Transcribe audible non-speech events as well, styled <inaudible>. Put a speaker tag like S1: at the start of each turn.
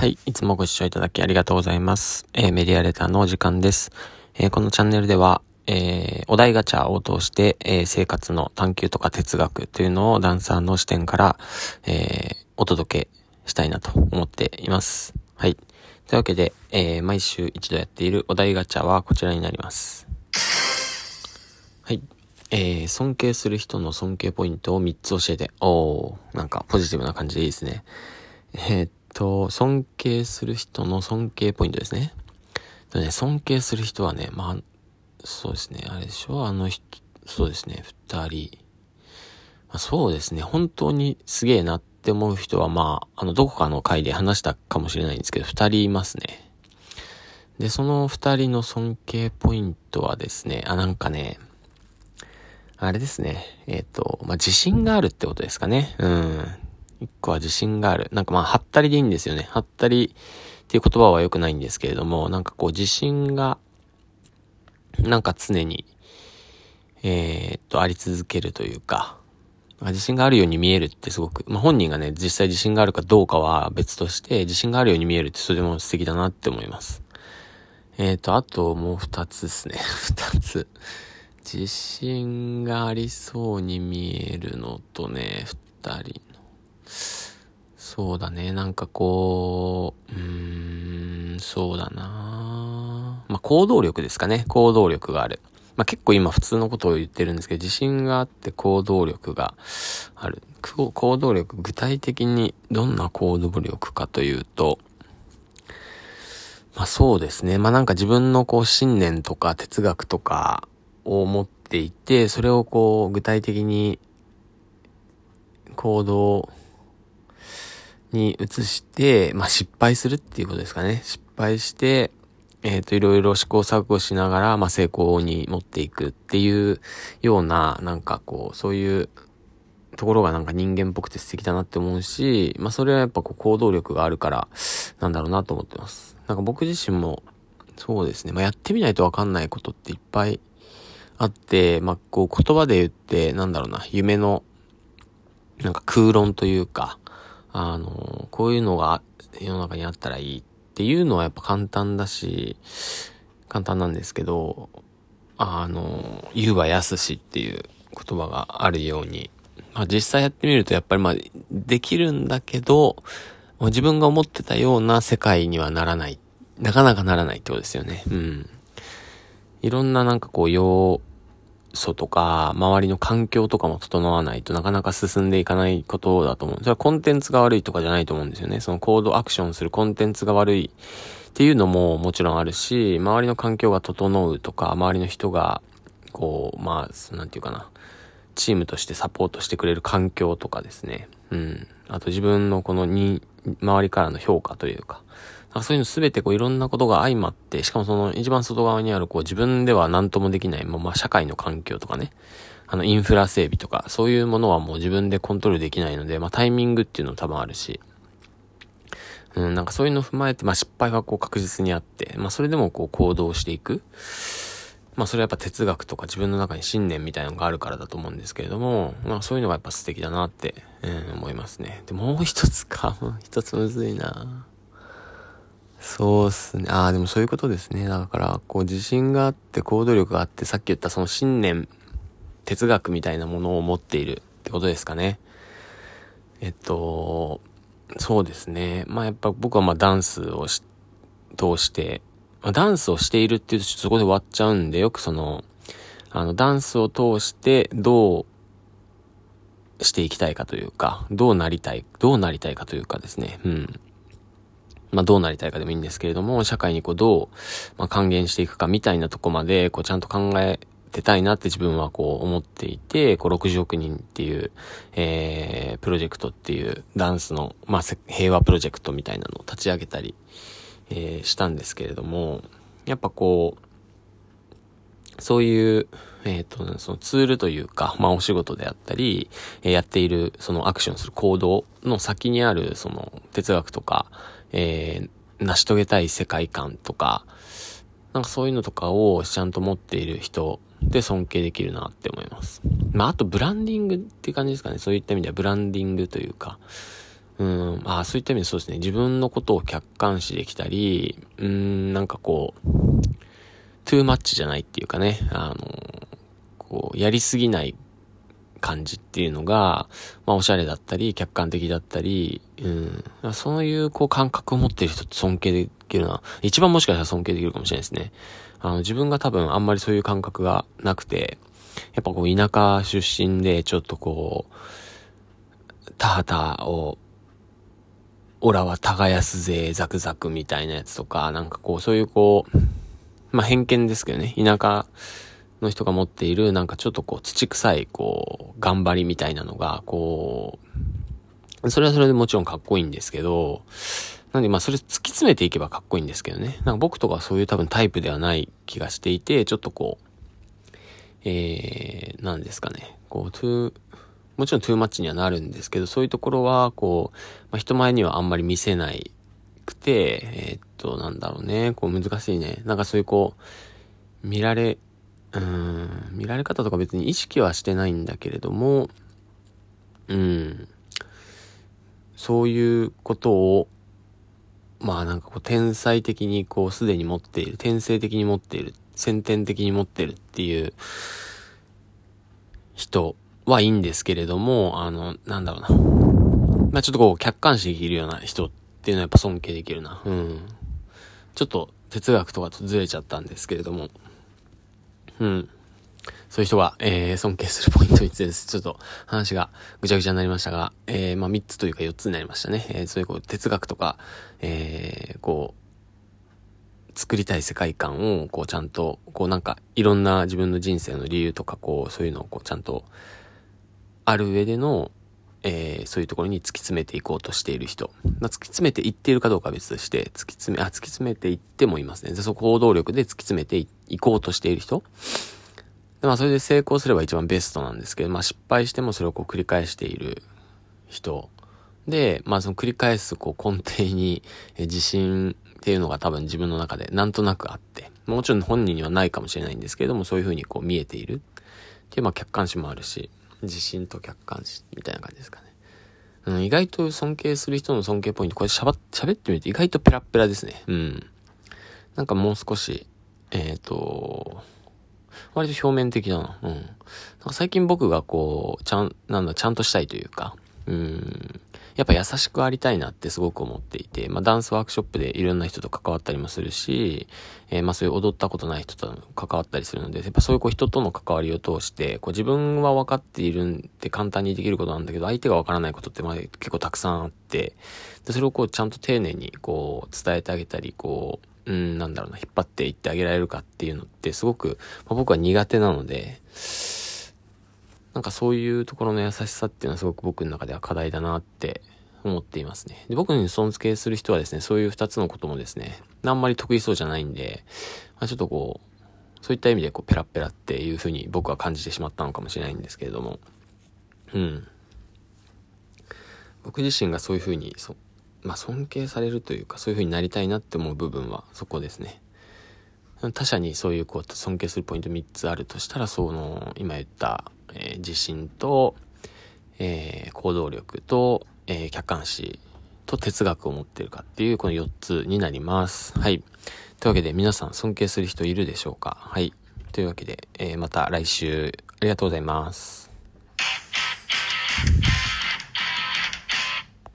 S1: はい。いつもご視聴いただきありがとうございます。えー、メディアレターのお時間です。えー、このチャンネルでは、えー、お題ガチャを通して、え生活の探求とか哲学というのをダンサーの視点から、えお届けしたいなと思っています。はい。というわけで、え毎週一度やっているお題ガチャはこちらになります。はい。えー尊敬する人の尊敬ポイントを3つ教えて。おー、なんかポジティブな感じでいいですね。えっと、尊敬する人の尊敬ポイントですね。でね尊敬する人はね、まあ、そうですね、あれでしょ？あの人、そうですね、二人。まあ、そうですね、本当にすげえなって思う人は、まあ、あの、どこかの回で話したかもしれないんですけど、二人いますね。で、その二人の尊敬ポイントはですね、あ、なんかね、あれですね、えっ、ー、と、まあ、自信があるってことですかね。うん。一個は自信がある。なんかまあ、はったりでいいんですよね。はったりっていう言葉は良くないんですけれども、なんかこう、自信がなんか常に、えー、っと、あり続けるというか、自信があるように見えるってすごく、まあ、本人がね、実際自信があるかどうかは別として、自信があるように見えるってとても素敵だなって思います。えっ、ー、と、あともう二つですね。<laughs> 二つ。自信がありそうに見えるのとね、二人。そうだね、なんかこう、うーん、そうだなまあ、行動力ですかね。行動力がある。まあ、結構今普通のことを言ってるんですけど、自信があって行動力がある。行動力、具体的にどんな行動力かというと、まあそうですね。まあなんか自分のこう信念とか哲学とかを持っていて、それをこう具体的に行動に移して、まあ失敗するっていうことですかね。失敗して、えっ、ー、と、いろいろ試行錯誤しながら、まあ、成功に持っていくっていうような、なんかこう、そういうところがなんか人間っぽくて素敵だなって思うし、まあ、それはやっぱこう行動力があるから、なんだろうなと思ってます。なんか僕自身も、そうですね、まあ、やってみないとわかんないことっていっぱいあって、まあ、こう言葉で言って、なんだろうな、夢の、なんか空論というか、あの、こういうのが世の中にあったらいいっていうのはやっぱ簡単だし、簡単なんですけど、あの、言うはやすしっていう言葉があるように、まあ実際やってみるとやっぱりまあできるんだけど、自分が思ってたような世界にはならない。なかなかならないってことですよね。うん。いろんななんかこう要素とか、周りの環境とかも整わないとなかなか進んでいかないことだと思う。それはコンテンツが悪いとかじゃないと思うんですよね。そのコードアクションするコンテンツが悪いっていうのももちろんあるし、周りの環境が整うとか、周りの人が、こう、まあ、なんていうかな、チームとしてサポートしてくれる環境とかですね。うん。あと自分のこのに、周りからの評価というか、そういうのすべてこういろんなことが相まって、しかもその一番外側にあるこう自分では何ともできない、まあ、まあ社会の環境とかね、あのインフラ整備とか、そういうものはもう自分でコントロールできないので、まあタイミングっていうのも多分あるし、うん、なんかそういうのを踏まえて、まあ失敗はこう確実にあって、まあそれでもこう行動していく。まあそれはやっぱ哲学とか自分の中に信念みたいなのがあるからだと思うんですけれども、まあそういうのがやっぱ素敵だなって、うん、思いますね。で、もう一つか、も <laughs> う一つむずいなそうっすね。ああ、でもそういうことですね。だから、こう自信があって行動力があって、さっき言ったその信念、哲学みたいなものを持っているってことですかね。えっと、そうですね。まあやっぱ僕はまあダンスをし通して、まあ、ダンスをしているっていうとそこで終わっちゃうんで、よくその、あの、ダンスを通してどうしていきたいかというか、どうなりたい、どうなりたいかというかですね。うん。まあどうなりたいかでもいいんですけれども、社会にこうどう、まあ、還元していくかみたいなとこまで、こうちゃんと考えてたいなって自分はこう思っていて、こう60億人っていう、えー、プロジェクトっていうダンスの、まあ平和プロジェクトみたいなのを立ち上げたり、えー、したんですけれども、やっぱこう、そういう、えっ、ー、と、そのツールというか、まあお仕事であったり、えー、やっているそのアクションする行動の先にあるその哲学とか、えー、成し遂げたい世界観とか、なんかそういうのとかをちゃんと持っている人で尊敬できるなって思います。まあ、あとブランディングっていう感じですかね。そういった意味ではブランディングというか、うん、まあそういった意味でそうですね、自分のことを客観視できたり、うん、なんかこう、トゥーマッチじゃないっていうかね、あの、こう、やりすぎない感じっていうのが、まあおしゃれだったり、客観的だったり、うん、そういうこう感覚を持ってる人って尊敬できるな。一番もしかしたら尊敬できるかもしれないですね。あの、自分が多分あんまりそういう感覚がなくて、やっぱこう田舎出身でちょっとこう、田畑をオラは耕すぜ、ザクザクみたいなやつとか、なんかこう、そういうこう、まあ偏見ですけどね、田舎の人が持っている、なんかちょっとこう、土臭い、こう、頑張りみたいなのが、こう、それはそれでもちろんかっこいいんですけど、なんでまあそれ突き詰めていけばかっこいいんですけどね。なんか僕とかそういう多分タイプではない気がしていて、ちょっとこう、えー、なんですかね。こう、トゥー、もちろんトゥーマッチにはなるんですけど、そういうところは、こう、まあ、人前にはあんまり見せないくて、えー、っと、なんだろうね、こう難しいね。なんかそういうこう、見られ、うん、見られ方とか別に意識はしてないんだけれども、うん、そういうことを、まあなんかこう天才的にこうすでに持っている、天性的に持っている、先天的に持ってるっていう人はいいんですけれども、あの、なんだろうな。まあちょっとこう、客観視できるような人っていうのはやっぱ尊敬できるな。うん。ちょっと哲学とかとずれちゃったんですけれども、うん。そういう人が、えー、尊敬するポイントにつです。ちょっと話がぐちゃぐちゃになりましたが、えー、まあ3つというか4つになりましたね。えー、そういうこう哲学とか、えー、こう、作りたい世界観を、こうちゃんと、こうなんか、いろんな自分の人生の理由とか、こう、そういうのをこうちゃんと、ある上での、えー、そういうところに突き詰めていこうとしている人。まあ、突き詰めていっているかどうかは別として、突き詰め、あ、突き詰めていってもいますね。で、そ行動力で突き詰めていこうとしている人。で、まあ、それで成功すれば一番ベストなんですけど、まあ、失敗してもそれをこう繰り返している人。で、まあ、その繰り返すこう根底に、え自信っていうのが多分自分の中でなんとなくあって、もちろん本人にはないかもしれないんですけれども、そういうふうにこう見えているっていう、まあ、客観視もあるし、自信と客観視みたいな感じですかね。うん、意外と尊敬する人の尊敬ポイント、これしゃば、喋ってみると意外とペラペラですね。うん。なんかもう少し、えっ、ー、と、割と表面的だな。うん。なんか最近僕がこう、ちゃん、なんだ、ちゃんとしたいというか、うん。やっぱ優しくありたいなってすごく思っていて、まあダンスワークショップでいろんな人と関わったりもするし、えー、まあそういう踊ったことない人と関わったりするので、やっぱそういうこう人との関わりを通して、こう自分は分かっているんで簡単にできることなんだけど、相手が分からないことってまあ結構たくさんあって、でそれをこうちゃんと丁寧にこう伝えてあげたり、こう、うん、なんだろうな、引っ張っていってあげられるかっていうのってすごく、まあ、僕は苦手なので、なんかそういうところの優しさっていうのはすごく僕の中では課題だなって思っていますね。で僕に尊敬する人はですね、そういう二つのこともですね、あんまり得意そうじゃないんで、まあ、ちょっとこう、そういった意味でこうペラペラっていうふうに僕は感じてしまったのかもしれないんですけれども、うん。僕自身がそういうふうに、そまあ尊敬されるというか、そういうふうになりたいなって思う部分はそこですね。他者にそういうこう尊敬するポイント3つあるとしたら、その、今言った、えー、自信と、えー、行動力と、えー、客観視と哲学を持ってるかっていうこの4つになります。はい。というわけで皆さん尊敬する人いるでしょうか？はい。というわけで、え、また来週ありがとうございます。